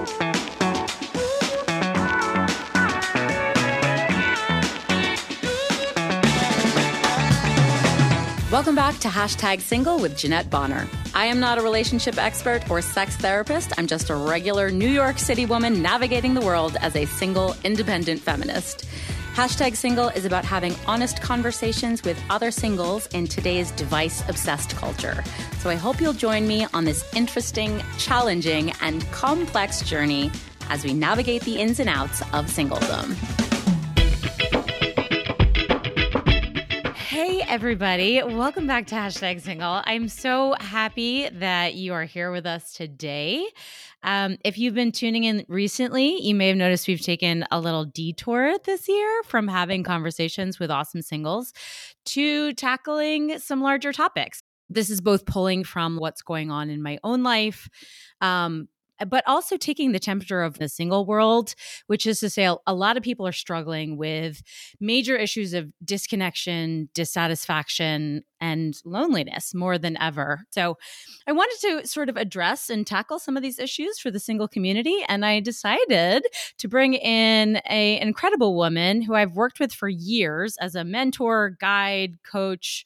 Welcome back to Hashtag Single with Jeanette Bonner. I am not a relationship expert or sex therapist. I'm just a regular New York City woman navigating the world as a single, independent feminist. Hashtag Single is about having honest conversations with other singles in today's device obsessed culture. So I hope you'll join me on this interesting, challenging, and complex journey as we navigate the ins and outs of singledom. Hey, everybody. Welcome back to Hashtag Single. I'm so happy that you are here with us today. Um, if you've been tuning in recently, you may have noticed we've taken a little detour this year from having conversations with awesome singles to tackling some larger topics. This is both pulling from what's going on in my own life, um, Uh, but also taking the temperature of the single world, which is to say, a, lot of people are struggling with major issues of disconnection, dissatisfaction, and loneliness more than ever. So I wanted to sort of address and tackle some of these issues for the single community. And I decided to bring in a, an incredible woman who I've worked with for years as a mentor, guide, coach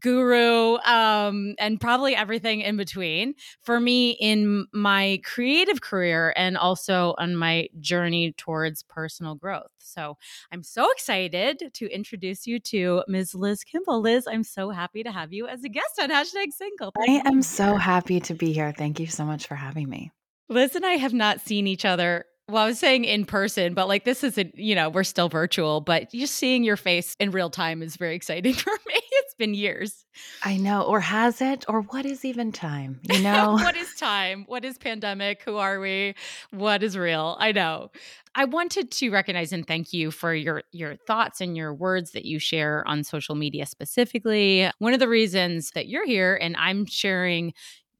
guru um, and probably everything in between for me in my creative career and also on my journey towards personal growth. So I'm so excited to introduce you to Ms. Liz Kimball. Liz, I'm so happy to have you as a guest on Hashtag Single. Thank I am so happy to be here. Thank you so much for having me. Liz and I have not seen each other well, I was saying in person, but like this isn't, you know, we're still virtual, but just seeing your face in real time is very exciting for me. It's been years. I know. Or has it? Or what is even time? You know? what is time? What is pandemic? Who are we? What is real? I know. I wanted to recognize and thank you for your your thoughts and your words that you share on social media specifically. One of the reasons that you're here and I'm sharing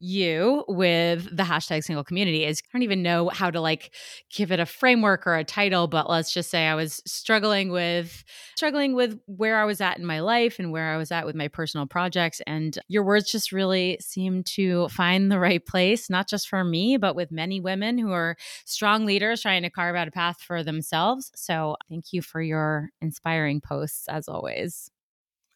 you with the hashtag single community is I don't even know how to like give it a framework or a title, but let's just say I was struggling with struggling with where I was at in my life and where I was at with my personal projects. And your words just really seem to find the right place, not just for me, but with many women who are strong leaders trying to carve out a path for themselves. So thank you for your inspiring posts as always.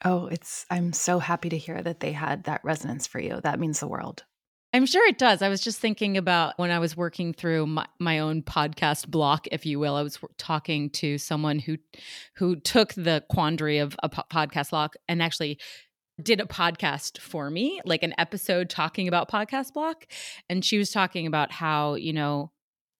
Oh, it's I'm so happy to hear that they had that resonance for you. That means the world. I'm sure it does. I was just thinking about when I was working through my, my own podcast block, if you will. I was talking to someone who who took the quandary of a po- podcast block and actually did a podcast for me, like an episode talking about podcast block. And she was talking about how, you know,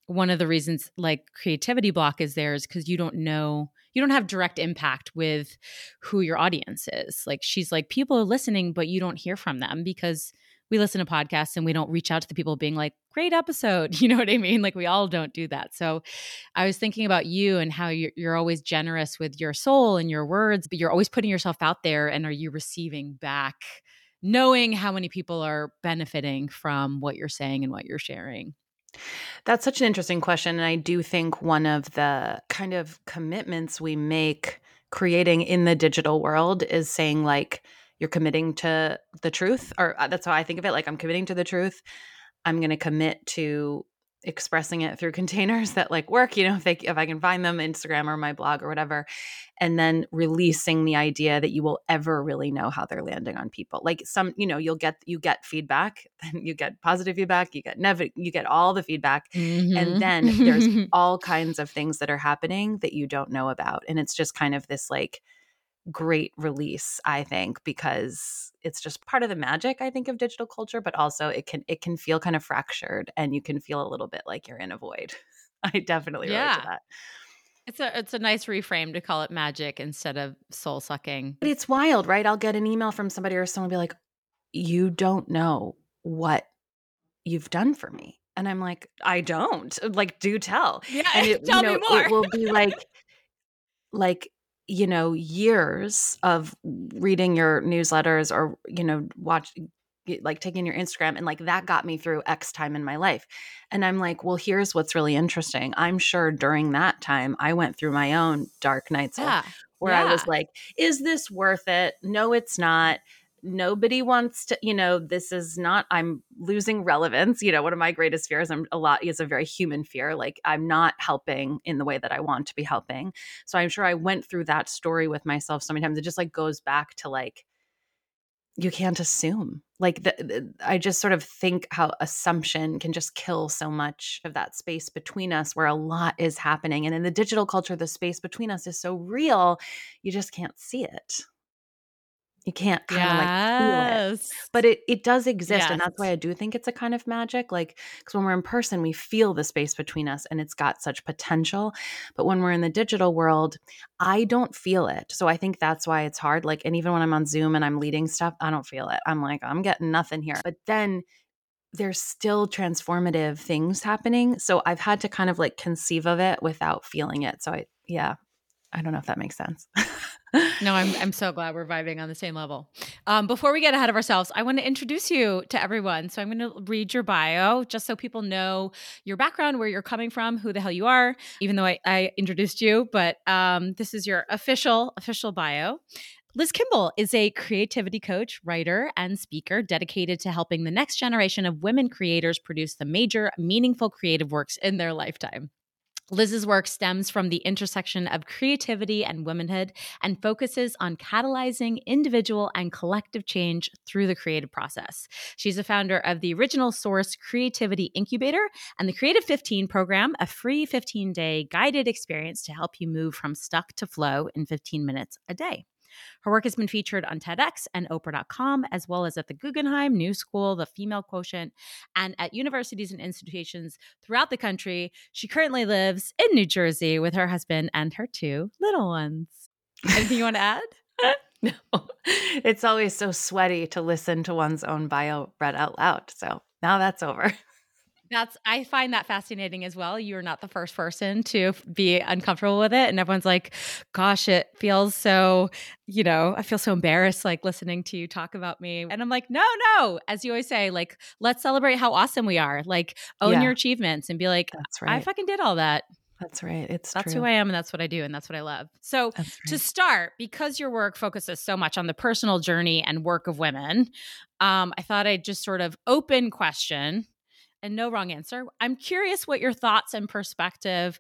one of the reasons like creativity block is there is because you don't know you don't have direct impact with who your audience is like she's like people are listening but you don't hear from them because we listen to podcasts and we don't reach out to the people being like, great episode. You know what I mean? Like we all don't do that. So I was thinking about you and how you're, you're always generous with your soul and your words, but you're always putting yourself out there. And are you receiving back, knowing how many people are benefiting from what you're saying and what you're sharing? That's such an interesting question. And I do think one of the kind of commitments we make creating in the digital world is saying, like, you're committing to the truth or uh, that's how i think of it like i'm committing to the truth i'm going to commit to expressing it through containers that like work you know if they if i can find them instagram or my blog or whatever and then releasing the idea that you will ever really know how they're landing on people like some you know you'll get you get feedback then you get positive feedback you get never you get all the feedback mm-hmm. and then there's all kinds of things that are happening that you don't know about and it's just kind of this like great release i think because it's just part of the magic i think of digital culture but also it can it can feel kind of fractured and you can feel a little bit like you're in a void i definitely yeah. relate to that it's a it's a nice reframe to call it magic instead of soul sucking. But it's wild, right? I'll get an email from somebody or someone be like, "You don't know what you've done for me," and I'm like, "I don't." Like, do tell. Yeah, and it, tell you know, me more. It will be like, like you know years of reading your newsletters or you know watch like taking your Instagram and like that got me through X time in my life. And I'm like, well, here's what's really interesting. I'm sure during that time I went through my own dark nights yeah. where yeah. I was like, is this worth it? No, it's not. Nobody wants to you know this is not i'm losing relevance. You know one of my greatest fears i'm a lot is a very human fear like i'm not helping in the way that i want to be helping. So i'm sure i went through that story with myself so many times it just like goes back to like you can't assume. Like the, the, i just sort of think how assumption can just kill so much of that space between us where a lot is happening. And in the digital culture the space between us is so real you just can't see it you can't kind of like feel it. But it it does exist. Yes. And that's why I do think it's a kind of magic. Like, because when we're in person, we feel the space between us and it's got such potential. But when we're in the digital world, I don't feel it. So I think that's why it's hard. Like, and even when I'm on Zoom and I'm leading stuff, I don't feel it. I'm like, I'm getting nothing here. But then there's still transformative things happening. So I've had to kind of like conceive of it without feeling it. So I, yeah, I don't know if that makes sense. no, I'm I'm so glad we're vibing on the same level. Um, before we get ahead of ourselves, I want to introduce you to everyone. So I'm going to read your bio just so people know your background, where you're coming from, who the hell you are. Even though I, I introduced you, but um, this is your official official bio. Liz Kimball is a creativity coach, writer, and speaker dedicated to helping the next generation of women creators produce the major, meaningful creative works in their lifetime. Liz's work stems from the intersection of creativity and womanhood and focuses on catalyzing individual and collective change through the creative process. She's a founder of the Original Source Creativity Incubator and the Creative 15 program, a free 15 day guided experience to help you move from stuck to flow in 15 minutes a day. Her work has been featured on TEDx and Oprah.com, as well as at the Guggenheim, New School, the Female Quotient, and at universities and institutions throughout the country. She currently lives in New Jersey with her husband and her two little ones. Anything you want to add? no. It's always so sweaty to listen to one's own bio read out loud. So now that's over. That's I find that fascinating as well. You're not the first person to be uncomfortable with it and everyone's like, "Gosh, it feels so, you know, I feel so embarrassed like listening to you talk about me." And I'm like, "No, no." As you always say, like, let's celebrate how awesome we are. Like, own yeah. your achievements and be like, "That's right. I fucking did all that." That's right. It's that's true. who I am, and that's what I do, and that's what I love. So, right. to start, because your work focuses so much on the personal journey and work of women, um, I thought I'd just sort of open question and no wrong answer. I'm curious what your thoughts and perspective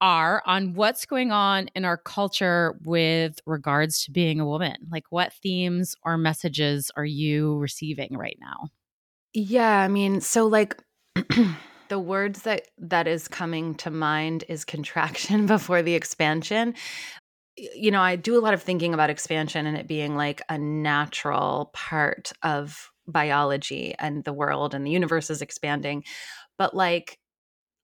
are on what's going on in our culture with regards to being a woman. Like, what themes or messages are you receiving right now? Yeah, I mean, so like the words that that is coming to mind is contraction before the expansion you know, I do a lot of thinking about expansion and it being like a natural part of biology and the world and the universe is expanding but like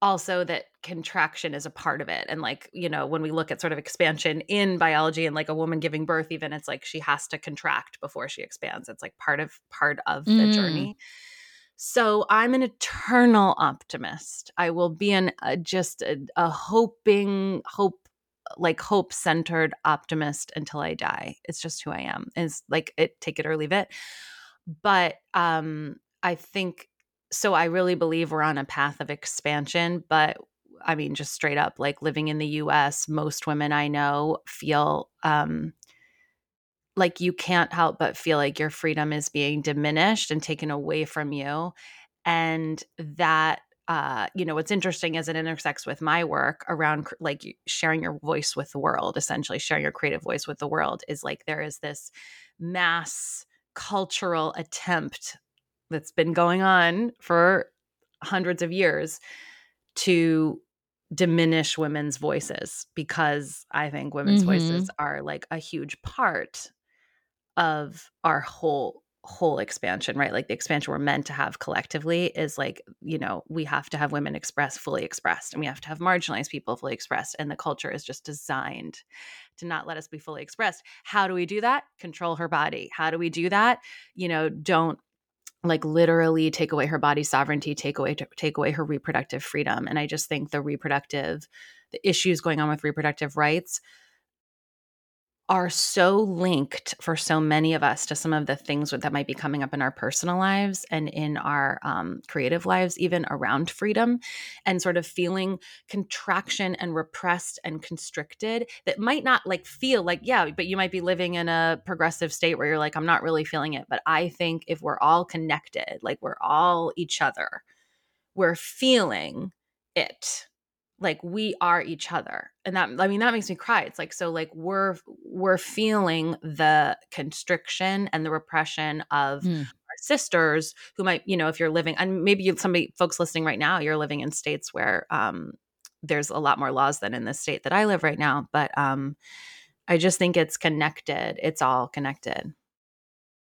also that contraction is a part of it and like you know when we look at sort of expansion in biology and like a woman giving birth even it's like she has to contract before she expands it's like part of part of the mm. journey. So i'm an eternal optimist. I will be an uh, just a, a hoping hope like hope centered optimist until i die. It's just who i am. Is like it take it or leave it but um i think so i really believe we're on a path of expansion but i mean just straight up like living in the us most women i know feel um like you can't help but feel like your freedom is being diminished and taken away from you and that uh, you know, what's interesting as it intersects with my work around like sharing your voice with the world, essentially sharing your creative voice with the world, is like there is this mass cultural attempt that's been going on for hundreds of years to diminish women's voices because I think women's mm-hmm. voices are like a huge part of our whole whole expansion, right? Like the expansion we're meant to have collectively is like, you know, we have to have women express fully expressed and we have to have marginalized people fully expressed. And the culture is just designed to not let us be fully expressed. How do we do that? Control her body. How do we do that? You know, don't like literally take away her body sovereignty, take away take away her reproductive freedom. And I just think the reproductive the issues going on with reproductive rights are so linked for so many of us to some of the things that might be coming up in our personal lives and in our um, creative lives, even around freedom, and sort of feeling contraction and repressed and constricted that might not like feel like, yeah, but you might be living in a progressive state where you're like, I'm not really feeling it. But I think if we're all connected, like we're all each other, we're feeling it like we are each other and that i mean that makes me cry it's like so like we're we're feeling the constriction and the repression of mm. our sisters who might you know if you're living and maybe you, somebody folks listening right now you're living in states where um there's a lot more laws than in the state that i live right now but um i just think it's connected it's all connected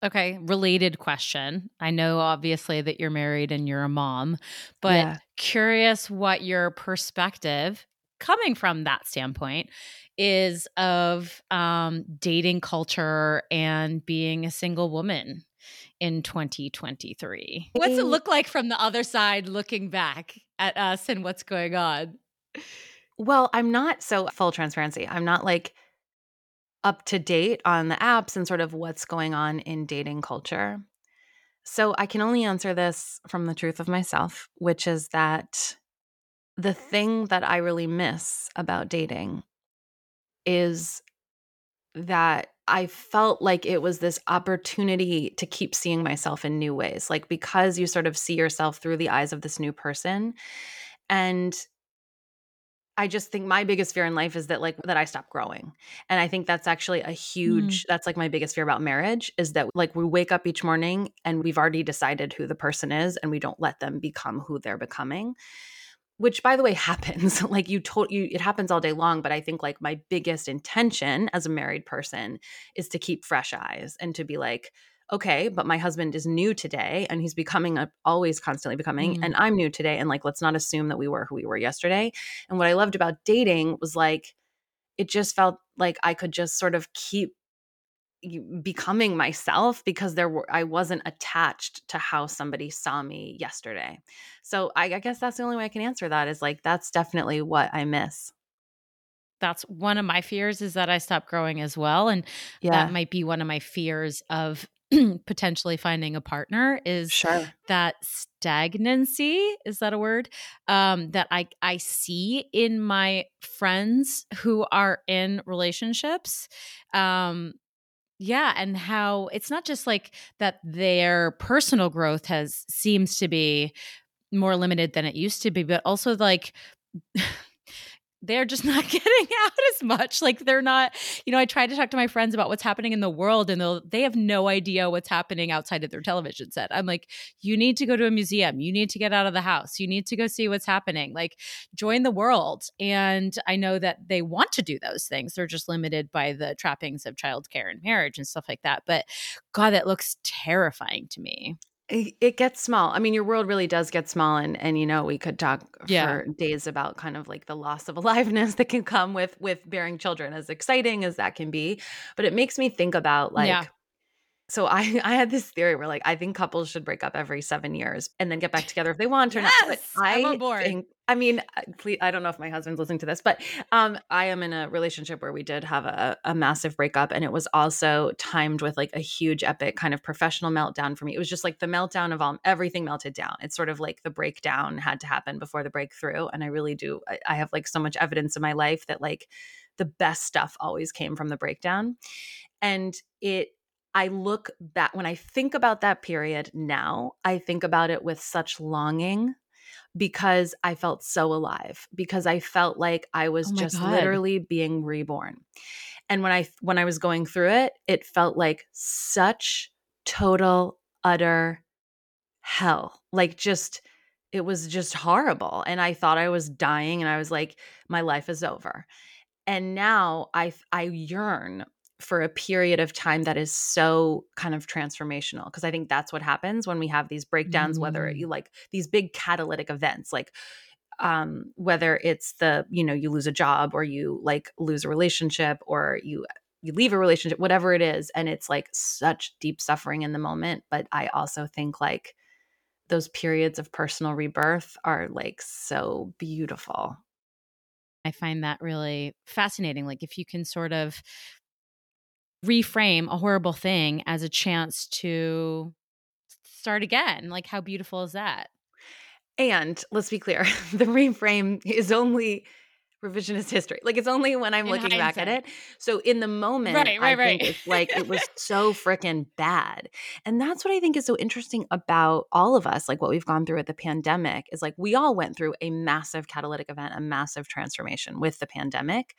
Okay, related question. I know obviously that you're married and you're a mom, but yeah. Curious what your perspective coming from that standpoint is of um, dating culture and being a single woman in 2023. What's it look like from the other side looking back at us and what's going on? Well, I'm not so full transparency. I'm not like up to date on the apps and sort of what's going on in dating culture. So I can only answer this from the truth of myself, which is that the thing that I really miss about dating is that I felt like it was this opportunity to keep seeing myself in new ways. Like, because you sort of see yourself through the eyes of this new person. And I just think my biggest fear in life is that like that I stop growing. And I think that's actually a huge mm. that's like my biggest fear about marriage is that like we wake up each morning and we've already decided who the person is and we don't let them become who they're becoming. Which by the way happens. like you told you it happens all day long, but I think like my biggest intention as a married person is to keep fresh eyes and to be like okay, but my husband is new today and he's becoming a, always constantly becoming, mm. and I'm new today. And like, let's not assume that we were who we were yesterday. And what I loved about dating was like, it just felt like I could just sort of keep becoming myself because there were I wasn't attached to how somebody saw me yesterday. So I, I guess that's the only way I can answer that is like that's definitely what I miss that's one of my fears is that I stop growing as well. And yeah. that might be one of my fears of potentially finding a partner is sure. that stagnancy is that a word um, that i i see in my friends who are in relationships um, yeah and how it's not just like that their personal growth has seems to be more limited than it used to be but also like they're just not getting out as much. Like they're not, you know, I try to talk to my friends about what's happening in the world and they'll they have no idea what's happening outside of their television set. I'm like, you need to go to a museum. You need to get out of the house. You need to go see what's happening. Like join the world. And I know that they want to do those things. They're just limited by the trappings of childcare and marriage and stuff like that. But God, that looks terrifying to me it gets small. I mean, your world really does get small, and and you know we could talk yeah. for days about kind of like the loss of aliveness that can come with with bearing children, as exciting as that can be. But it makes me think about like yeah. So I I had this theory where like I think couples should break up every seven years and then get back together if they want or yes, not. But I I'm on think I mean, uh, please, I don't know if my husband's listening to this, but um, I am in a relationship where we did have a, a massive breakup, and it was also timed with like a huge, epic kind of professional meltdown for me. It was just like the meltdown of all everything melted down. It's sort of like the breakdown had to happen before the breakthrough, and I really do. I, I have like so much evidence in my life that like the best stuff always came from the breakdown, and it I look back when I think about that period now, I think about it with such longing because I felt so alive because I felt like I was oh just God. literally being reborn. And when I when I was going through it, it felt like such total utter hell. Like just it was just horrible and I thought I was dying and I was like my life is over. And now I I yearn for a period of time that is so kind of transformational because i think that's what happens when we have these breakdowns mm. whether you like these big catalytic events like um whether it's the you know you lose a job or you like lose a relationship or you you leave a relationship whatever it is and it's like such deep suffering in the moment but i also think like those periods of personal rebirth are like so beautiful I find that really fascinating. Like, if you can sort of reframe a horrible thing as a chance to start again. Like, how beautiful is that? And let's be clear, the reframe is only revisionist history. Like it's only when I'm In looking back at it. So in the moment, Right, I right, think right. it's like it was so freaking bad. And that's what I think is so interesting about all of us, like what we've gone through with the pandemic, is like we all went through a massive catalytic event, a massive transformation with the pandemic.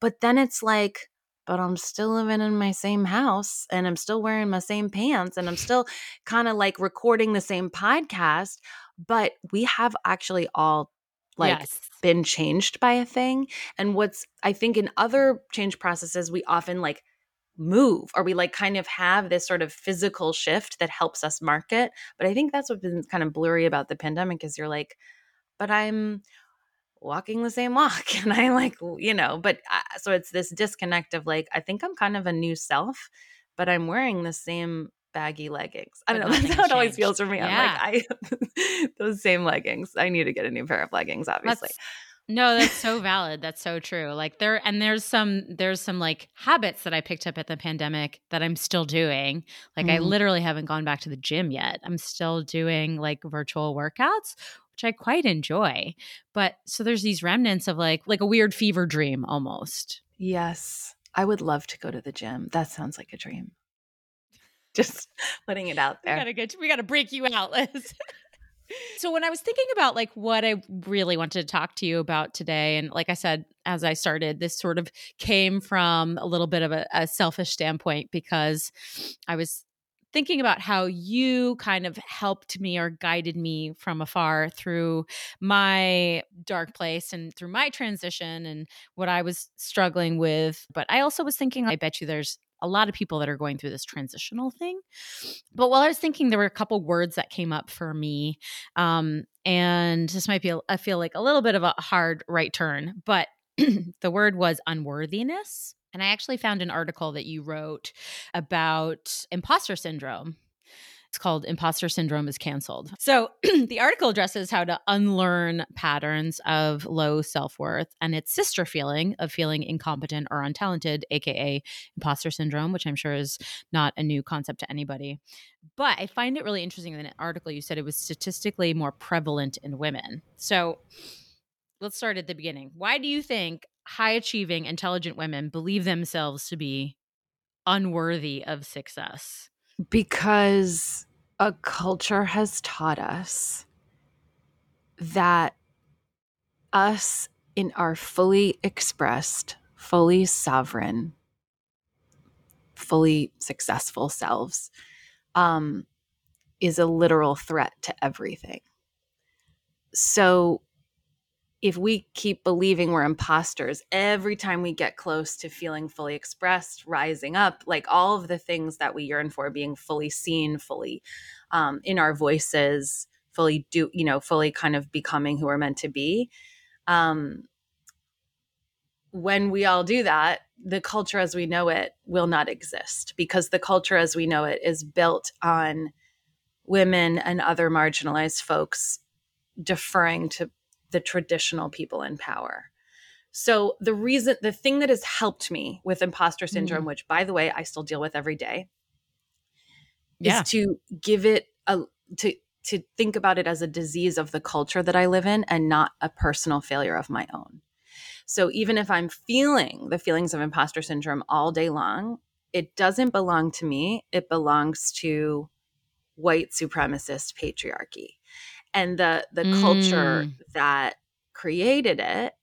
But then it's like, but I'm still living in my same house and I'm still wearing my same pants and I'm still kind of like recording the same podcast. But we have actually all like yes. been changed by a thing. And what's, I think, in other change processes, we often like move or we like kind of have this sort of physical shift that helps us market. But I think that's what's been kind of blurry about the pandemic is you're like, but I'm walking the same walk and I like, you know, but uh, so it's this disconnect of like, I think I'm kind of a new self, but I'm wearing the same baggy leggings. I don't know. That's how it always feels for me. I'm like, I, those same leggings. I need to get a new pair of leggings, obviously. That's no, that's so valid. That's so true. Like there and there's some there's some like habits that I picked up at the pandemic that I'm still doing. Like I Mm. literally haven't gone back to the gym yet. I'm still doing like virtual workouts, which I quite enjoy. But so there's these remnants of like like a weird fever dream almost. Yes. I would love to go to the gym. That sounds like a dream. Just putting it out We there. gotta get we gotta break you out, Liz. so when I was thinking about like what I really wanted to talk to you about today, and like I said, as I started, this sort of came from a little bit of a, a selfish standpoint because I was thinking about how you kind of helped me or guided me from afar through my dark place and through my transition and what I was struggling with. But I also was thinking, I bet you there's a lot of people that are going through this transitional thing. But while I was thinking, there were a couple words that came up for me. Um, and this might be, I feel like a little bit of a hard right turn, but the word was unworthiness. And I actually found an article that you wrote about imposter syndrome. It's called Imposter Syndrome is Canceled. So the article addresses how to unlearn patterns of low self worth and its sister feeling of feeling incompetent or untalented, AKA imposter syndrome, which I'm sure is not a new concept to anybody. But I find it really interesting that in an article you said it was statistically more prevalent in women. So let's start at the beginning. Why do you think high achieving, intelligent women believe themselves to be unworthy of success? Because a culture has taught us that us in our fully expressed, fully sovereign, fully successful selves um, is a literal threat to everything. So if we keep believing we're imposters every time we get close to feeling fully expressed, rising up, like all of the things that we yearn for, being fully seen, fully um, in our voices, fully do, you know, fully kind of becoming who we're meant to be. Um, when we all do that, the culture as we know it will not exist because the culture as we know it is built on women and other marginalized folks deferring to the traditional people in power. So the reason the thing that has helped me with imposter mm. syndrome, which by the way I still deal with every day, Yeah. is to give it a to to think about it as a disease of the culture that I live in and not a personal failure of my own. So even if I'm feeling the feelings of imposter syndrome all day long, it doesn't belong to me. It belongs to white supremacist patriarchy. And the the culture Mm. that created it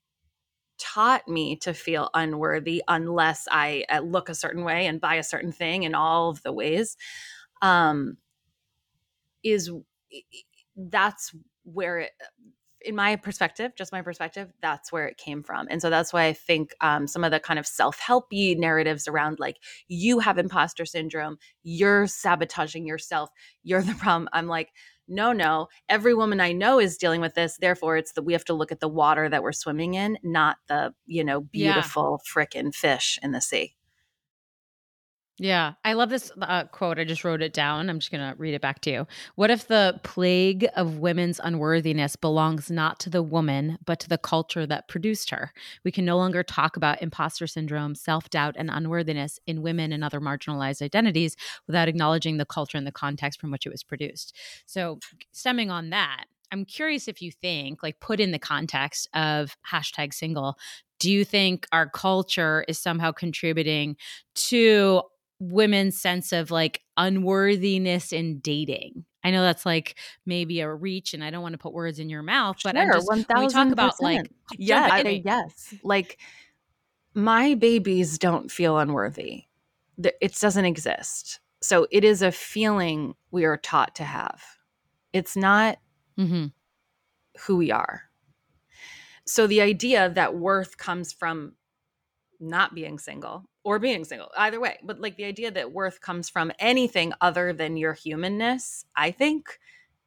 taught me to feel unworthy unless I uh, look a certain way and buy a certain thing in all of the ways. Um, is that's where it in my perspective, just my perspective, that's where it came from. And so that's why I think um, some of the kind of self helpy narratives around like, you have imposter syndrome, you're sabotaging yourself, you're the problem. I'm like, no, no, every woman I know is dealing with this. Therefore, it's that we have to look at the water that we're swimming in, not the, you know, Yeah. beautiful frickin' fish in the sea. Yeah, I love this uh, quote. I just wrote it down. I'm just going to read it back to you. What if the plague of women's unworthiness belongs not to the woman, but to the culture that produced her? We can no longer talk about imposter syndrome, self doubt, and unworthiness in women and other marginalized identities without acknowledging the culture and the context from which it was produced. So, stemming on that, I'm curious if you think, like, put in the context of hashtag single, do you think our culture is somehow contributing to women's sense of like unworthiness in dating. I know that's like maybe a reach, and I don't want to put words in your mouth, but sure, I'm just 1000%. we talk about like yeah, I, yes, like my babies don't feel unworthy. It doesn't exist. So it is a feeling we are taught to have. It's not mm-hmm. who we are. So the idea that worth comes from not being single or being single, either way. But like the idea that worth comes from anything other than your humanness, I think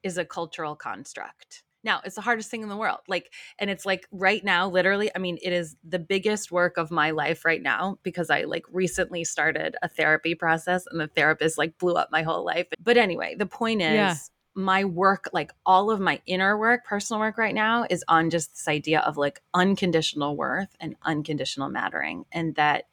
is a cultural construct. Now, it's the hardest thing in the world. Like, and it's like right now, literally, I mean, it is the biggest work of my life right now because I like recently started a therapy process and the therapist like blew up my whole life. But anyway, the point is, yeah my work, like all of my inner work, personal work right now, is on just this idea of like unconditional worth and unconditional mattering. And that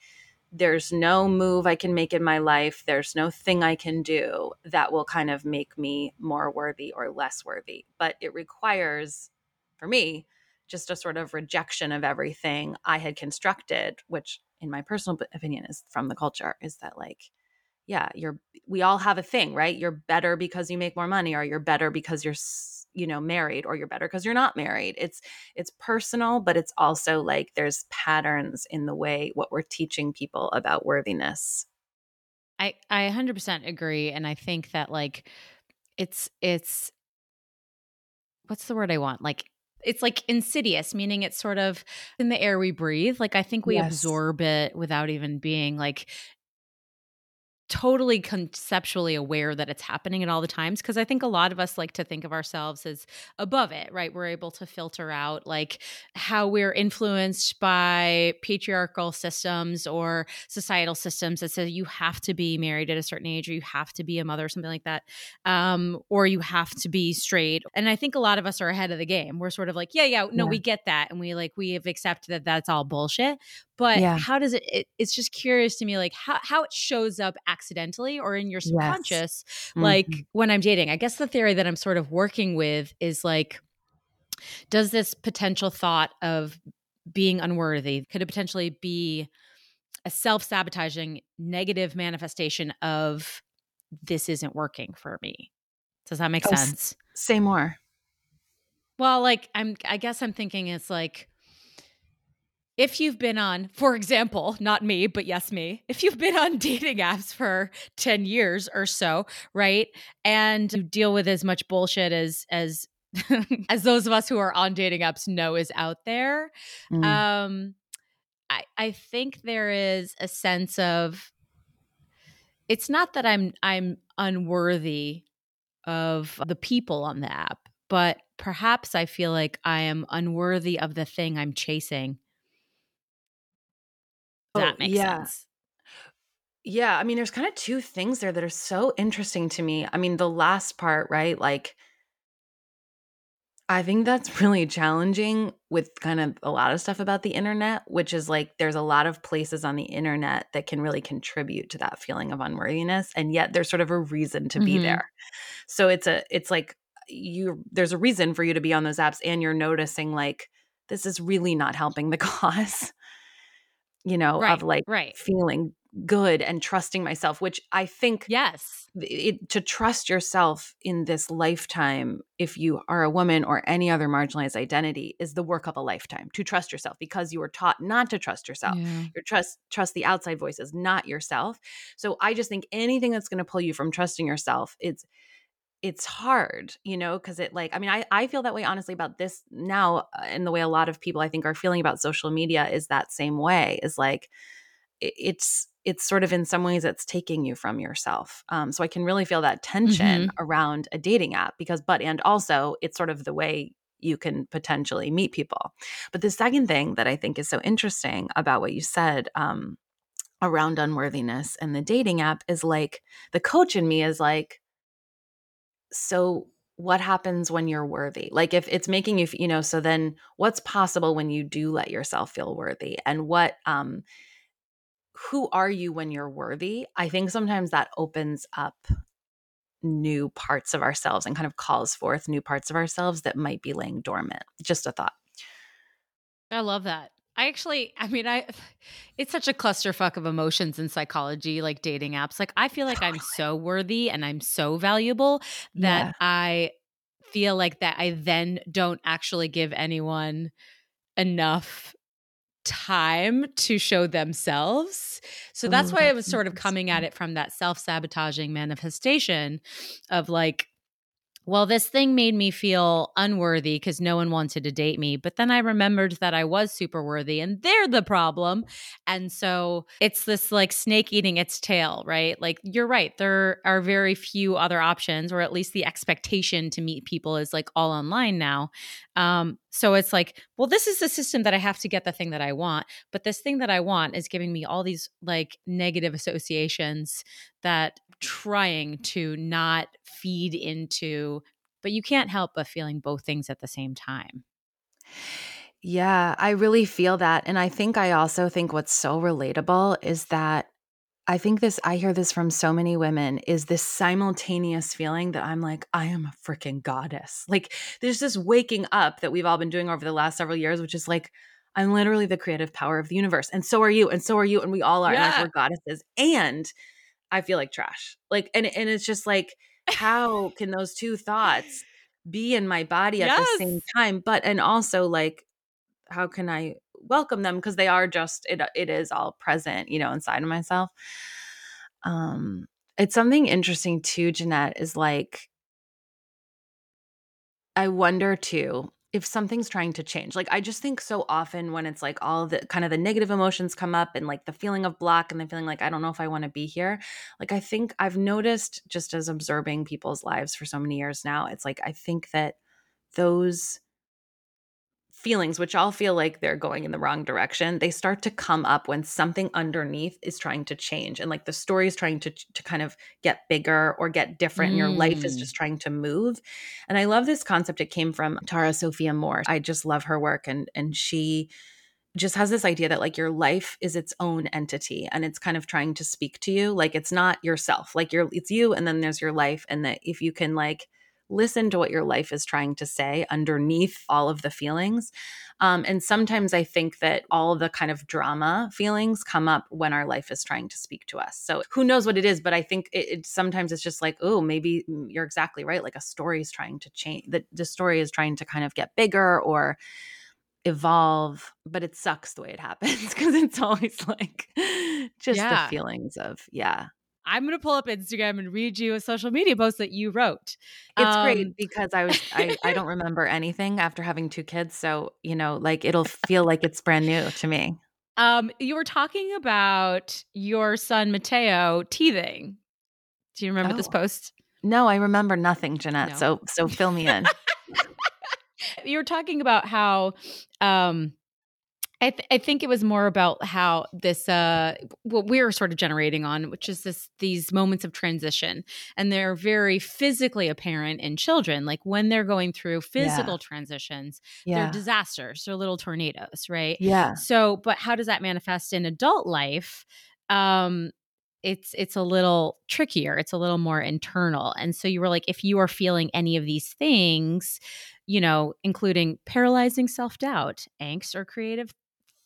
there's no move I can make in my life, there's no thing I can do that will kind of make me more worthy or less worthy. But it requires, for me, just a sort of rejection of everything I had constructed, which in my personal opinion is from the culture, is that like, yeah you're we all have a thing right? You're better because you make more money or you're better because you're you know married or you're better because you're not married. It's it's personal but it's also like there's patterns in the way what we're teaching people about worthiness. I i 100% agree and i think that like it's it's what's the word i want? Like it's like insidious meaning it's sort of in the air we breathe. Like i think we yes. absorb it without even being like totally conceptually aware that it's happening at all the times because I think a lot of us like to think of ourselves as above it, right? We're able to filter out like how we're influenced by patriarchal systems or societal systems that say you have to be married at a certain age or you have to be a mother or something like that. Um, or you have to be straight. And I think a lot of us are ahead of the game. We're sort of like, yeah, yeah, no, yeah. we get that. And we like, we have accepted that that's all bullshit but yeah. how does it, it, it's just curious to me like how, how it shows up accidentally or in your subconscious yes. like mm-hmm. when i'm dating i guess the theory that i'm sort of working with is like does this potential thought of being unworthy could it potentially be a self-sabotaging negative manifestation of this isn't working for me does that make oh, sense say more well like i'm i guess i'm thinking it's like if you've been on, for example, not me, but yes, me, if you've been on dating apps for 10 years or so, right? And you deal with as much bullshit as, as, as those of us who are on dating apps know is out there. Mm. Um, I, I think there is a sense of it's not that I'm I'm unworthy of the people on the app, but perhaps I feel like I am unworthy of the thing I'm chasing that oh, makes yeah. sense. Yeah, I mean, there's kind of two things there that are so interesting to me. I mean, the last part, right? Like, I think that's really challenging with kind of a lot of stuff about the internet, which is like there's a lot of places on the internet that can really contribute to that feeling of unworthiness, and yet there's sort of a reason to mm-hmm. be there. So it's a, it's like you, there's a reason for you to be on those apps, and you're noticing like this is really not helping the cause you know, right, of like right. feeling good and trusting myself, which I think yes, it, to trust yourself in this lifetime, if you are a woman or any other marginalized identity, is the work of a lifetime. To trust yourself because you were taught not to trust yourself. Yeah. You trust trust the outside voices, not yourself. So I just think anything that's going to pull you from trusting yourself, it's it's hard you know because it like i mean I, I feel that way honestly about this now uh, and the way a lot of people i think are feeling about social media is that same way is like it, it's it's sort of in some ways it's taking you from yourself um, so i can really feel that tension mm-hmm. around a dating app because but and also it's sort of the way you can potentially meet people but the second thing that i think is so interesting about what you said um, around unworthiness and the dating app is like the coach in me is like so what happens when you're worthy? Like if it's making you you know so then what's possible when you do let yourself feel worthy? And what um who are you when you're worthy? I think sometimes that opens up new parts of ourselves and kind of calls forth new parts of ourselves that might be laying dormant. Just a thought. I love that I actually, I mean, I, it's such a clusterfuck of emotions in psychology, like dating apps. Like, I feel like I'm so worthy and I'm so valuable that yeah. I feel like that I then don't actually give anyone enough time to show themselves. So that's why I was sort of coming at it from that self sabotaging manifestation of like, well, this thing made me feel unworthy because no one wanted to date me. But then I remembered that I was super worthy and they're the problem. And so it's this like snake eating its tail, right? Like you're right. There are very few other options, or at least the expectation to meet people is like all online now. Um, so it's like, well, this is the system that I have to get the thing that I want. But this thing that I want is giving me all these like negative associations that trying to not feed into, but you can't help but feeling both things at the same time. Yeah, I really feel that. And I think I also think what's so relatable is that I think this, I hear this from so many women, is this simultaneous feeling that I'm like, I am a freaking goddess. Like, there's this waking up that we've all been doing over the last several years, which is like, I'm literally the creative power of the universe. And so are you. And so are you. And we all are. Yeah. And like, we're goddesses. And I feel like trash. Like, and and it's just like, how can those two thoughts be in my body at yes. the same time? But and also like, how can I welcome them because they are just it. It is all present, you know, inside of myself. Um, it's something interesting too, Jeanette. Is like, I wonder too if something's trying to change. Like I just think so often when it's like all the kind of the negative emotions come up and like the feeling of block and the feeling like I don't know if I want to be here. Like I think I've noticed just as observing people's lives for so many years now, it's like I think that those feelings, which all feel like they're going in the wrong direction, they start to come up when something underneath is trying to change. And like the story is trying to, to kind of get bigger or get different. Mm. And your life is just mm. trying to move. And I love this concept. It came from Tara Sophia Mohr. I just love her work. And, and she, just has this idea that like your life is its own entity and it's kind of trying to speak to you like it's not yourself like you're it's you and then there's your life and that if you can like listen to what your life is trying to say underneath all of the feelings. Um, and sometimes I think that all the kind of drama feelings come up when our life is trying to speak to us. So who knows what it is, but I think it, it sometimes it's just like, oh, maybe you're exactly right. Like a story is trying to change. The, the story is trying to kind of get bigger or evolve, but it sucks the way it happens because it's always like just yeah. the feelings of, yeah, I'm going to pull up Instagram and read you a social media post that you wrote. It's um, great because I was I, I don't remember anything after having two kids, so you know, like it'll feel like it's brand new to me. Um, you were talking about your son Mateo teething. Do you remember oh. this post? No, I remember nothing, Jeanette. No. So so fill me in. you were talking about how um I, th- I think it was more about how this uh what we're sort of generating on which is this these moments of transition and they're very physically apparent in children like when they're going through physical yeah. transitions yeah. they're disasters they're little tornadoes right yeah so but how does that manifest in adult life um it's it's a little trickier it's a little more internal and so you were like if you are feeling any of these things you know including paralyzing self-doubt angst or creative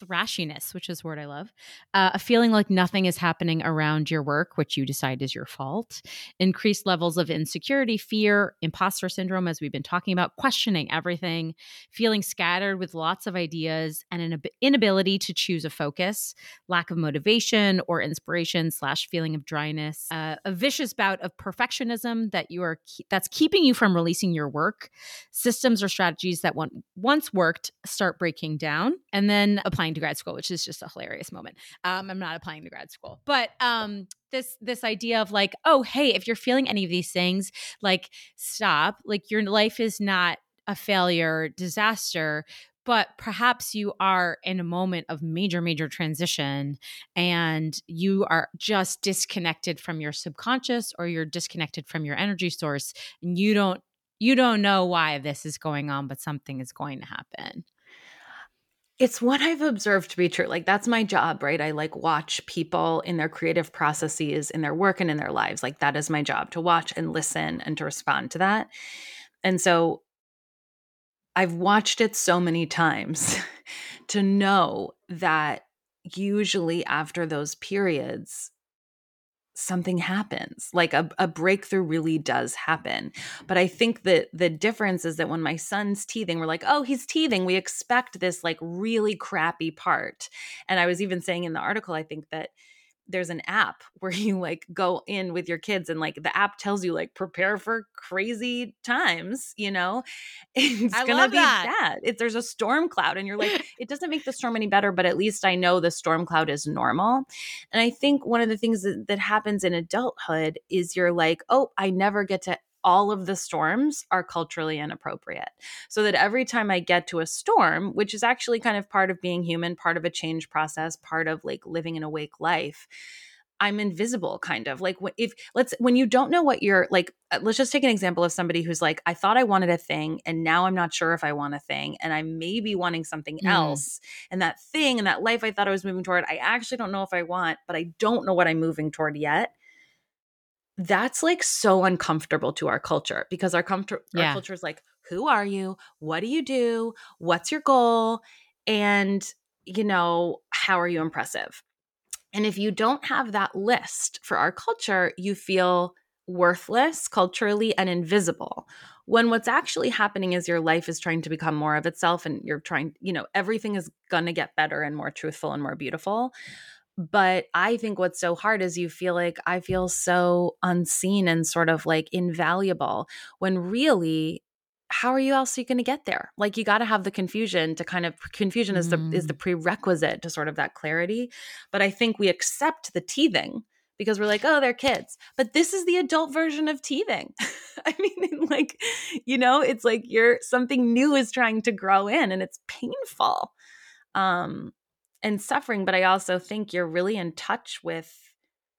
thrashiness, which is a word I love, uh, a feeling like nothing is happening around your work, which you decide is your fault, increased levels of insecurity, fear, imposter syndrome, as we've been talking about, questioning everything, feeling scattered with lots of ideas, and an inability to choose a focus, lack of motivation or inspiration, slash feeling of dryness, uh, a vicious bout of perfectionism that you are that's keeping you from releasing your work, systems or strategies that once worked start breaking down, and then applying applying to grad school, which is just a hilarious moment. Um, I'm not applying to grad school, but um, this this idea of like, oh, hey, if you're feeling any of these things, like stop. Like your life is not a failure, disaster, but perhaps you are in a moment of major major transition and you are just disconnected from your subconscious or you're disconnected from your energy source and you don't you don't know why this is going on but something is going to happen it's what I've observed to be true. Like that's my job, right? I like watch people in their creative processes, in their work and in their lives. Like that is my job to watch and listen and to respond to that. And so I've watched it so many times to know that usually after those periods, something happens like a, a breakthrough really does happen. But i think that the difference is that when my son's teething we're like oh he's teething. We expect this like really crappy part. And i was even saying in the article i think that there's an app where you like go in with your kids and like the app tells you like prepare for crazy times you know? It's I gonna be that. bad. If there's a storm cloud and you're like it doesn't make the storm any better but at least i know the storm cloud is normal. And i think one of the things that, that happens in adulthood is you're like oh i never get to all of the storms are culturally inappropriate. So that every time I get to a storm, which is actually kind of part of being human, part of a change process, part of like living an awake life, I'm invisible kind of like if let's when you don't know what you're like uh, let's just take an example of somebody who's like I thought I wanted a thing and now I'm not sure if I want a thing and I may be wanting something mm. else and that thing and that life I thought I was moving toward I actually don't know if I want but I don't know what I'm moving toward yet that's like so uncomfortable to our culture because our, comfort yeah. our culture is like, who are you? What do you do? What's your goal? And, you know, how are you impressive? And if you don't have that list for our culture, you feel worthless culturally and invisible. When what's actually happening is your life is trying to become more of itself and you're trying, you know, everything is going to get better and more truthful and more beautiful. But I think what's so hard is you feel like I feel so unseen and sort of like invaluable when really how are you else going to get there like you got to have the confusion to kind of confusion is the is the mm. prerequisite to sort of that clarity but i think we accept the teething because we're like oh they're kids but this is the adult version of teething i mean like you know it's like you're something new is trying to grow in and it's painful um and suffering but i also think you're really in touch with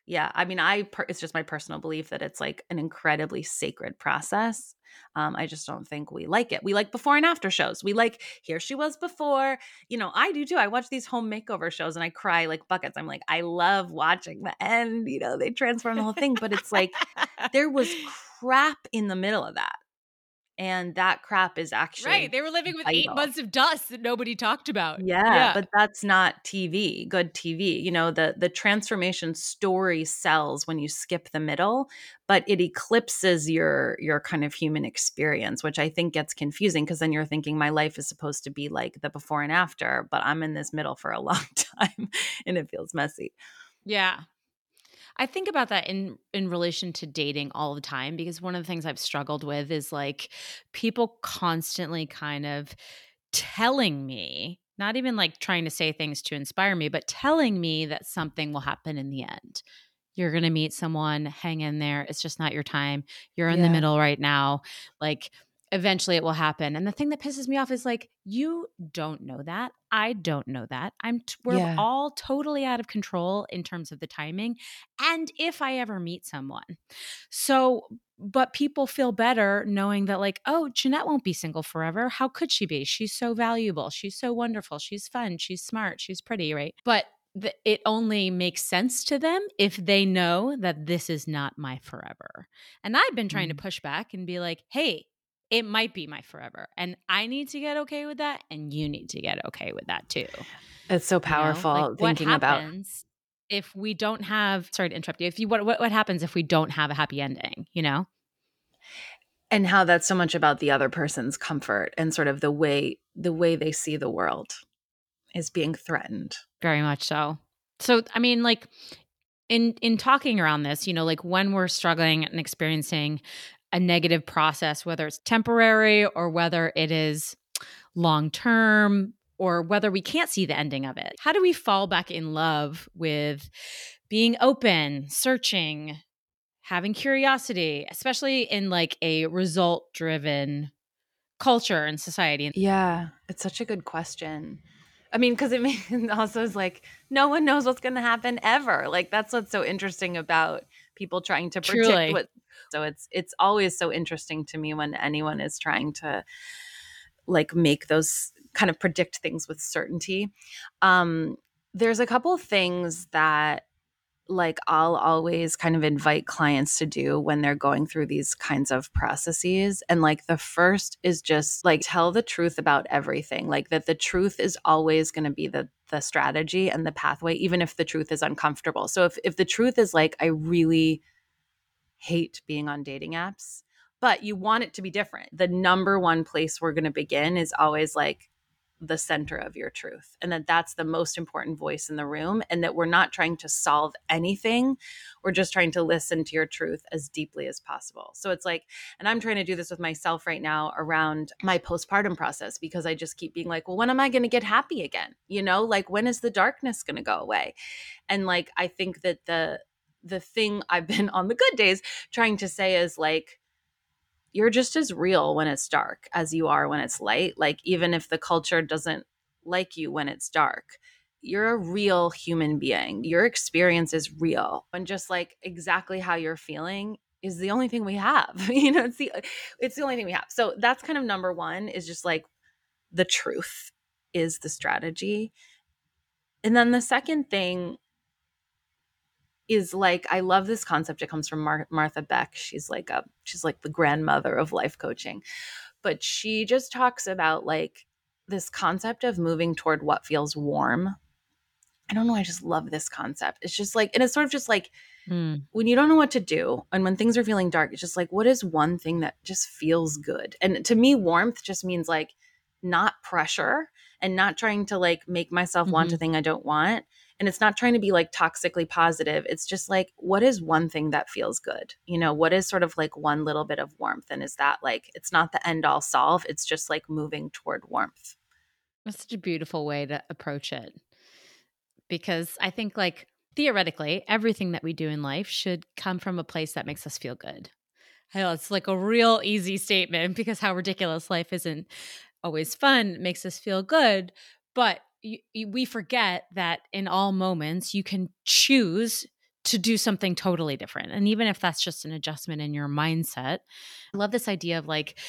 yeah i mean i per- it's just my personal belief that it's like an incredibly sacred process um, i just don't think we like it. We like before and after shows. We like here she was before. You know i do too. I watch these home makeover shows and i cry like buckets. I'm like i love watching the end you know they transform the whole thing but it's like there was crap in the middle of that and that crap is actually right. They were living with eight months of dust that nobody talked about. Yeah, yeah, but that's not TV. Good TV. You know the the transformation story sells when you skip the middle, but it eclipses your your kind of human experience, which I think gets confusing because then you're thinking my life is supposed to be like the before and after, but I'm in this middle for a long time, and it feels messy. Yeah. I think about that in in relation to dating all the time because one of the things I've struggled with is like people constantly kind of telling me, not even like trying to say things to inspire me, but telling me that something will happen in the end. You're going to meet someone, hang in there. It's just not your time. You're in yeah. the middle right now. Like eventually it will happen. And the thing that pisses me off is like, you don't know that. I don't know that. I'm t- we're yeah. all totally out of control in terms of the timing and if I ever meet someone. So, but people feel better knowing that like, oh, Jeanette won't be single forever. How could she be? She's so valuable. She's so wonderful. She's fun. She's smart. She's pretty, right? But the, it only makes sense to them if they know that this is not my forever. And I've been trying mm. to push back and be like, hey, it might be my forever. And I need to get okay with that. And you need to get okay with that too. It's so powerful you know? like, thinking what happens about if we don't have sorry to interrupt you. If you what, what what happens if we don't have a happy ending, you know? And how that's so much about the other person's comfort and sort of the way the way they see the world is being threatened. Very much so. So I mean like in in talking around this, you know, like when we're struggling and experiencing a negative process, whether it's temporary or whether it is long term or whether we can't see the ending of it. How do we fall back in love with being open, searching, having curiosity, especially in like a result driven culture and society? Yeah, it's such a good question. I mean, because it also is like no one knows what's going to happen ever. Like that's what's so interesting about people trying to predict Truly. what. So it's it's always so interesting to me when anyone is trying to like make those kind of predict things with certainty. Um, there's a couple things that like I'll always kind of invite clients to do when they're going through these kinds of processes. And like the first is just like tell the truth about everything. Like that the truth is always going to be the the strategy and the pathway, even if the truth is uncomfortable. So if if the truth is like, I really hate being on dating apps, but you want it to be different. The number one place we're going to begin is always like, the center of your truth and that that's the most important voice in the room and that we're not trying to solve anything. We're just trying to listen to your truth as deeply as possible. So it's like and i'm trying to do this with myself right now around my postpartum process because i just keep being like well when am i going to get happy again? You know like when is the darkness going to go away? And like i think that the the thing i've been on the good days trying to say is like you're just as real when it's dark as you are when it's light. Like, even if the culture doesn't like you when it's dark, you're a real human being. Your experience is real. And just like exactly how you're feeling is the only thing we have. you know, it's the it's the only thing we have. So that's kind of number 1 is just like the truth is the strategy. And then the second thing is like I love this concept. It comes from Mar- Martha Beck. She's like a she's like the grandmother of life coaching, but she just talks about like this concept of moving toward what feels warm. I don't know. I just love this concept. It's just like, and it's sort of just like mm. when you don't know what to do and when things are feeling dark, it's just like, what is one thing that just feels good? And to me, warmth just means like not pressure and not trying to like make myself mm-hmm. want a thing I don't want and it's not trying to be like toxically positive it's just like what is one thing that feels good? You know what is sort of like one little bit of warmth and is that like it's not the end all solve it's just like moving toward warmth. That's such a beautiful way to approach it. Because i think like theoretically everything that we do in life should come from a place that makes us feel good. I know it's like a real easy statement because how ridiculous life isn't always fun makes us feel good but you, you, we forget that in all moments you can choose to do something totally different. And even if that's just an adjustment in your mindset, I love this idea of like,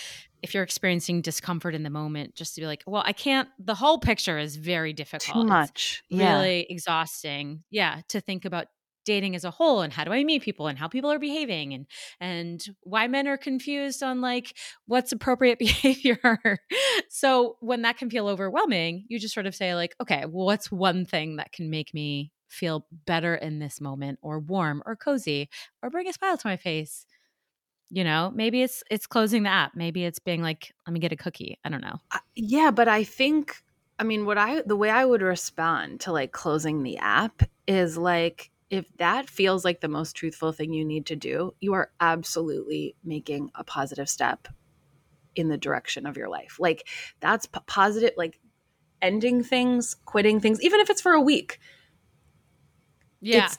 if you're experiencing discomfort in the moment, just to be like, well, I can't, the whole picture is very difficult. Too much. It's yeah. Really exhausting. Yeah. To think about dating as a whole and how do I meet people and how people are behaving and and why men are confused on like what's appropriate behavior. so when that can feel overwhelming, you just sort of say like, okay, well, what's one thing that can make me feel better in this moment or warm or cozy or bring a smile to my face? You know, maybe it's it's closing the app. Maybe it's being like, let me get a cookie. I don't know. Yeah, but I think I mean, what I the way I would respond to like closing the app is like if that feels like the most truthful thing you need to do, you are absolutely making a positive step in the direction of your life. Like that's p- positive, like ending things, quitting things, even if it's for a week. Yeah. It's,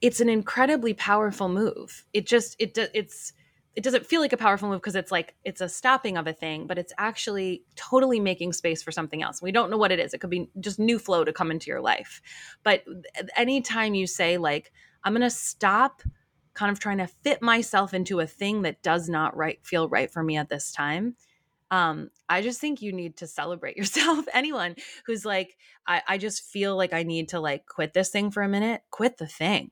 it's an incredibly powerful move. It just, it, it's, it doesn't feel like a powerful move because it's like it's a stopping of a thing, but it's actually totally making space for something else. We don't know what it is. It could be just new flow to come into your life. But anytime you say like I'm going to stop kind of trying to fit myself into a thing that does not right feel right for me at this time, um, I just think you need to celebrate yourself. Anyone who's like, I, I just feel like I need to like quit this thing for a minute, quit the thing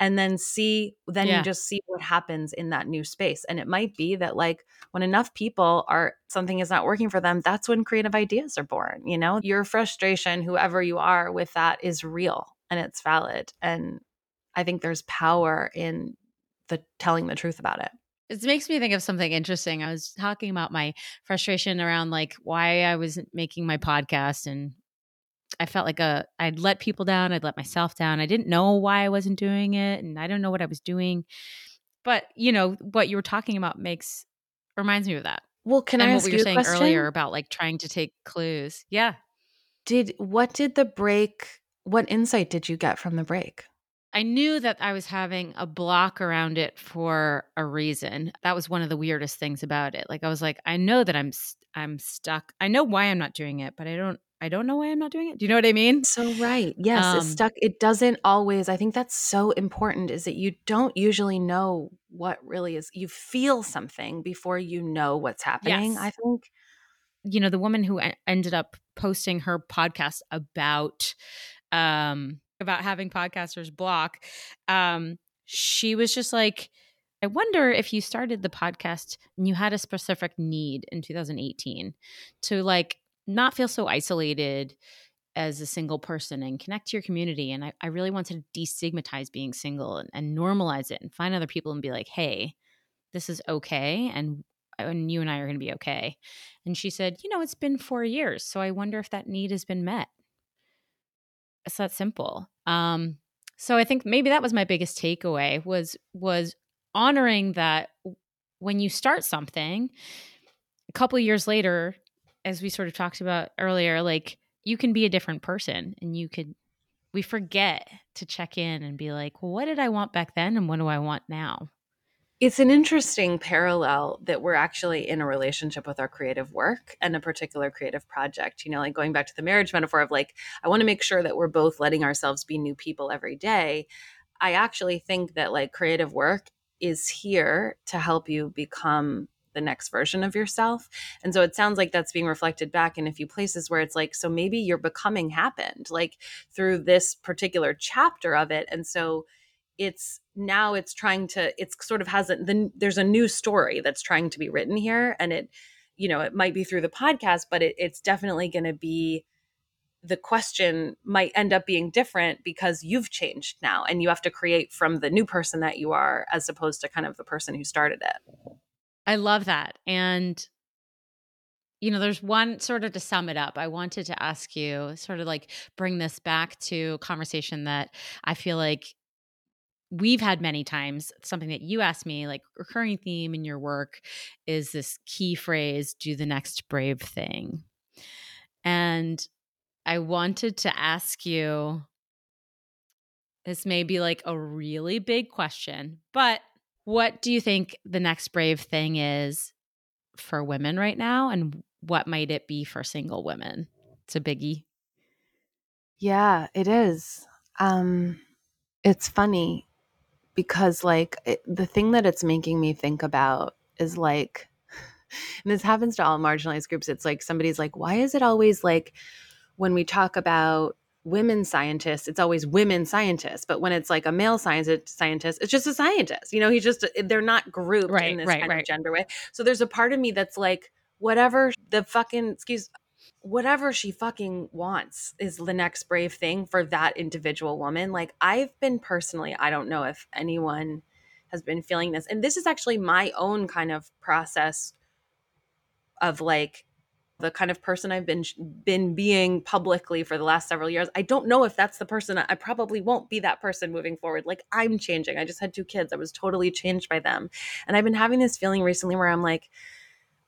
and then see then yeah. you just see what happens in that new space and it might be that like when enough people are something is not working for them that's when creative ideas are born you know your frustration whoever you are with that is real and it's valid and i think there's power in the telling the truth about it it makes me think of something interesting. I was talking about my frustration around like why I was making my podcast and I felt like a I'd let people down, I'd let myself down. I didn't know why I wasn't doing it and I don't know what I was doing. But, you know, what you were talking about makes reminds me of that. Well, can and I ask what you were saying question? earlier about like trying to take clues. Yeah. Did what did the break what insight did you get from the break? I knew that I was having a block around it for a reason. That was one of the weirdest things about it. Like I was like, I know that I'm I'm stuck. I know why I'm not doing it, but I don't I don't know why I'm not doing it. Do you know what I mean? So right. Yes, um, it's stuck. It doesn't always. I think that's so important is that you don't usually know what really is. You feel something before you know what's happening, yes. I think. You know, the woman who ended up posting her podcast about um about having podcasters block um she was just like I wonder if you started the podcast and you had a specific need in 2018 to like not feel so isolated as a single person and connect to your community. And I, I really wanted to destigmatize being single and, and, normalize it and find other people and be like, hey, this is okay. And, and you and I are going to be okay. And she said, you know, it's been four years. So I wonder if that need has been met. It's that simple. Um, so I think maybe that was my biggest takeaway was was honoring that when you start something, a couple years later, as we sort of talked about earlier, like you can be a different person and you could we forget to check in and be like, well, what did I want back then and what do I want now? It's an interesting parallel that we're actually in a relationship with our creative work and a particular creative project. You know, like going back to the marriage metaphor of like, I want to make sure that we're both letting ourselves be new people every day. I actually think that like creative work is here to help you become the next version of yourself. And so it sounds like that's being reflected back in a few places where it's like, so maybe your becoming happened like through this particular chapter of it. And so it's now it's trying to, it's sort of has a, then there's a new story that's trying to be written here. And it, you know, it might be through the podcast, but it, it's definitely going to be the question might end up being different because you've changed now and you have to create from the new person that you are as opposed to kind of the person who started it. I love that. And you know, there's one sort of to sum it up. I wanted to ask you, sort of like bring this back to conversation that I feel like we've had many times. Something that you asked me, like recurring theme in your work, is this key phrase do the next brave thing. And I wanted to ask you this may be like a really big question, but what do you think the next brave thing is for women right now? And what might it be for single women? It's a biggie. Yeah, it is. Um, it's funny because, like, it, the thing that it's making me think about is like, and this happens to all marginalized groups. It's like somebody's like, why is it always like when we talk about women scientists, it's always women scientists. But when it's like a male science scientist, it's just a scientist. You know, he's just eh, they're not grouped right, in this right, kind right. of gender way. So there's a part of me that's like, whatever the fucking excuse whatever she fucking wants is the next brave thing for that individual woman. Like I've been personally, I don't know if anyone has been feeling this. And this is actually my own kind of process of like the kind of person I've been been being publicly for the last several years. I don't know if that's the person I probably won't be that person moving forward. Like I'm changing. I just had two kids. I was totally changed by them. And I've been having this feeling recently where I'm like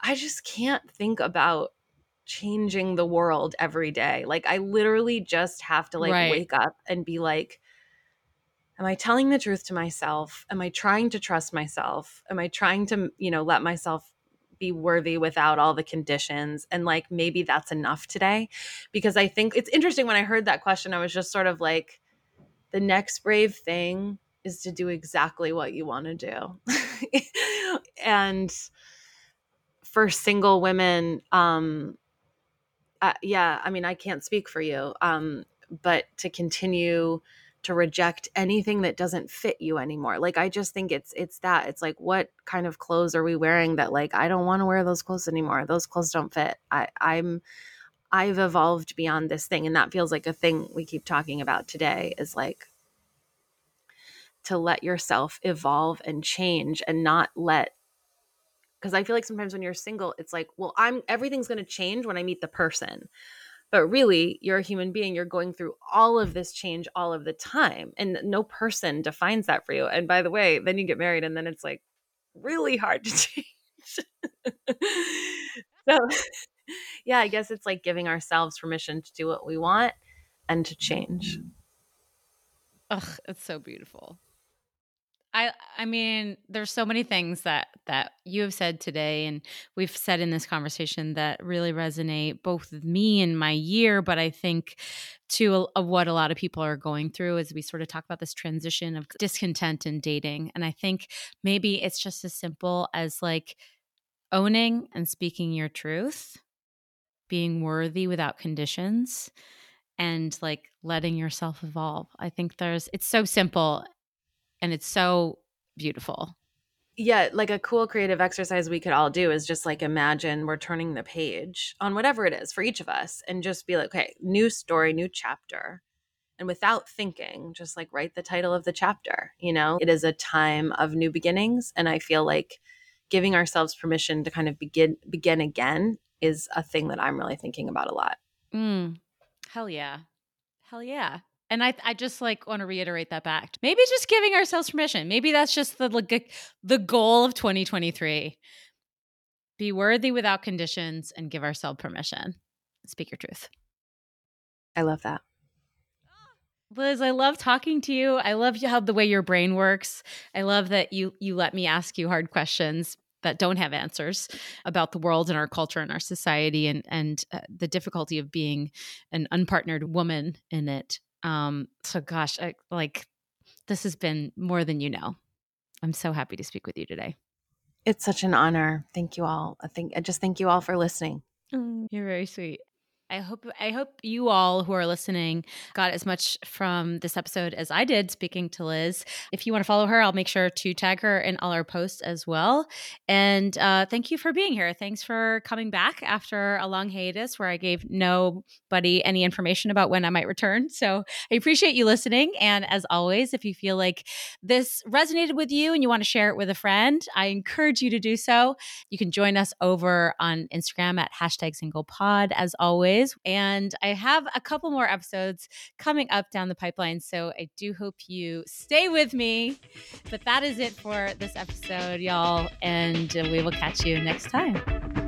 I just can't think about changing the world every day. Like I literally just have to like right. wake up and be like am I telling the truth to myself? Am I trying to trust myself? Am I trying to, you know, let myself be worthy without all the conditions and like maybe that's enough today because i think it's interesting when i heard that question i was just sort of like the next brave thing is to do exactly what you want to do. And for single women um uh, yeah i mean i can't speak for you um but to continue to reject anything that doesn't fit you anymore. Like I just think it's it's that. It's like what kind of clothes are we wearing that like I don't want to wear those clothes anymore. Those clothes don't fit. I I'm I've evolved beyond this thing and that feels like a thing we keep talking about today is like to let yourself evolve and change and not let because I feel like sometimes when you're single it's like, well, I'm everything's going to change when I meet the person but really you're a human being you're going through all of this change all of the time and no person defines that for you and by the way then you get married and then it's like really hard to change. So yeah i guess it's like giving ourselves permission to do what we want and to change. Mm. Ugh, it's so beautiful. I I mean, there's so many things that that you have said today and we've said in this conversation that really resonate both with me and my year, but I think to of what a lot of people are going through as we sort of talk about this transition of discontent in dating. And I think maybe it's just as simple as like owning and speaking your truth, being worthy without conditions and like letting yourself evolve. I think there's it's so simple and it's so beautiful. Yeah, like a cool creative exercise we could all do is just like imagine we're turning the page on whatever it is for each of us and just be like, okay, new story, new chapter. And without thinking, just like write the title of the chapter. You know, it is a time of new beginnings. And I feel like giving ourselves permission to kind of begin begin again is a thing that I'm really thinking about a lot. Mm, hell yeah. Hell yeah. And I, I just like want to reiterate that back. Maybe just giving ourselves permission. Maybe that's just the like, the goal of 2023. Be worthy without conditions and give ourselves permission. Speak your truth. I love that. Liz, I love talking to you. I love how the way your brain works. I love that you you let me ask you hard questions that don't have answers about the world and our culture and our society and and uh, the difficulty of being an unpartnered woman in it. Um, so gosh, I, like this has been more than you know. I'm so happy to speak with you today. It's such an honor. Thank you all. I think I just thank you all for listening. Mm, you're very sweet. I hope I hope you all who are listening got as much from this episode as I did speaking to Liz. If you want to follow her, I'll make sure to tag her in all our posts as well. And uh, thank you for being here. Thanks for coming back after a long hiatus where I gave nobody any information about when I might return. So I appreciate you listening. And as always, if you feel like this resonated with you and you want to share it with a friend, I encourage you to do so. You can join us over on Instagram at hashtag single pod as always And I have a couple more episodes coming up down the pipeline. So I do hope you stay with me. But that is it for this episode, y'all. And uh, we will catch you next time.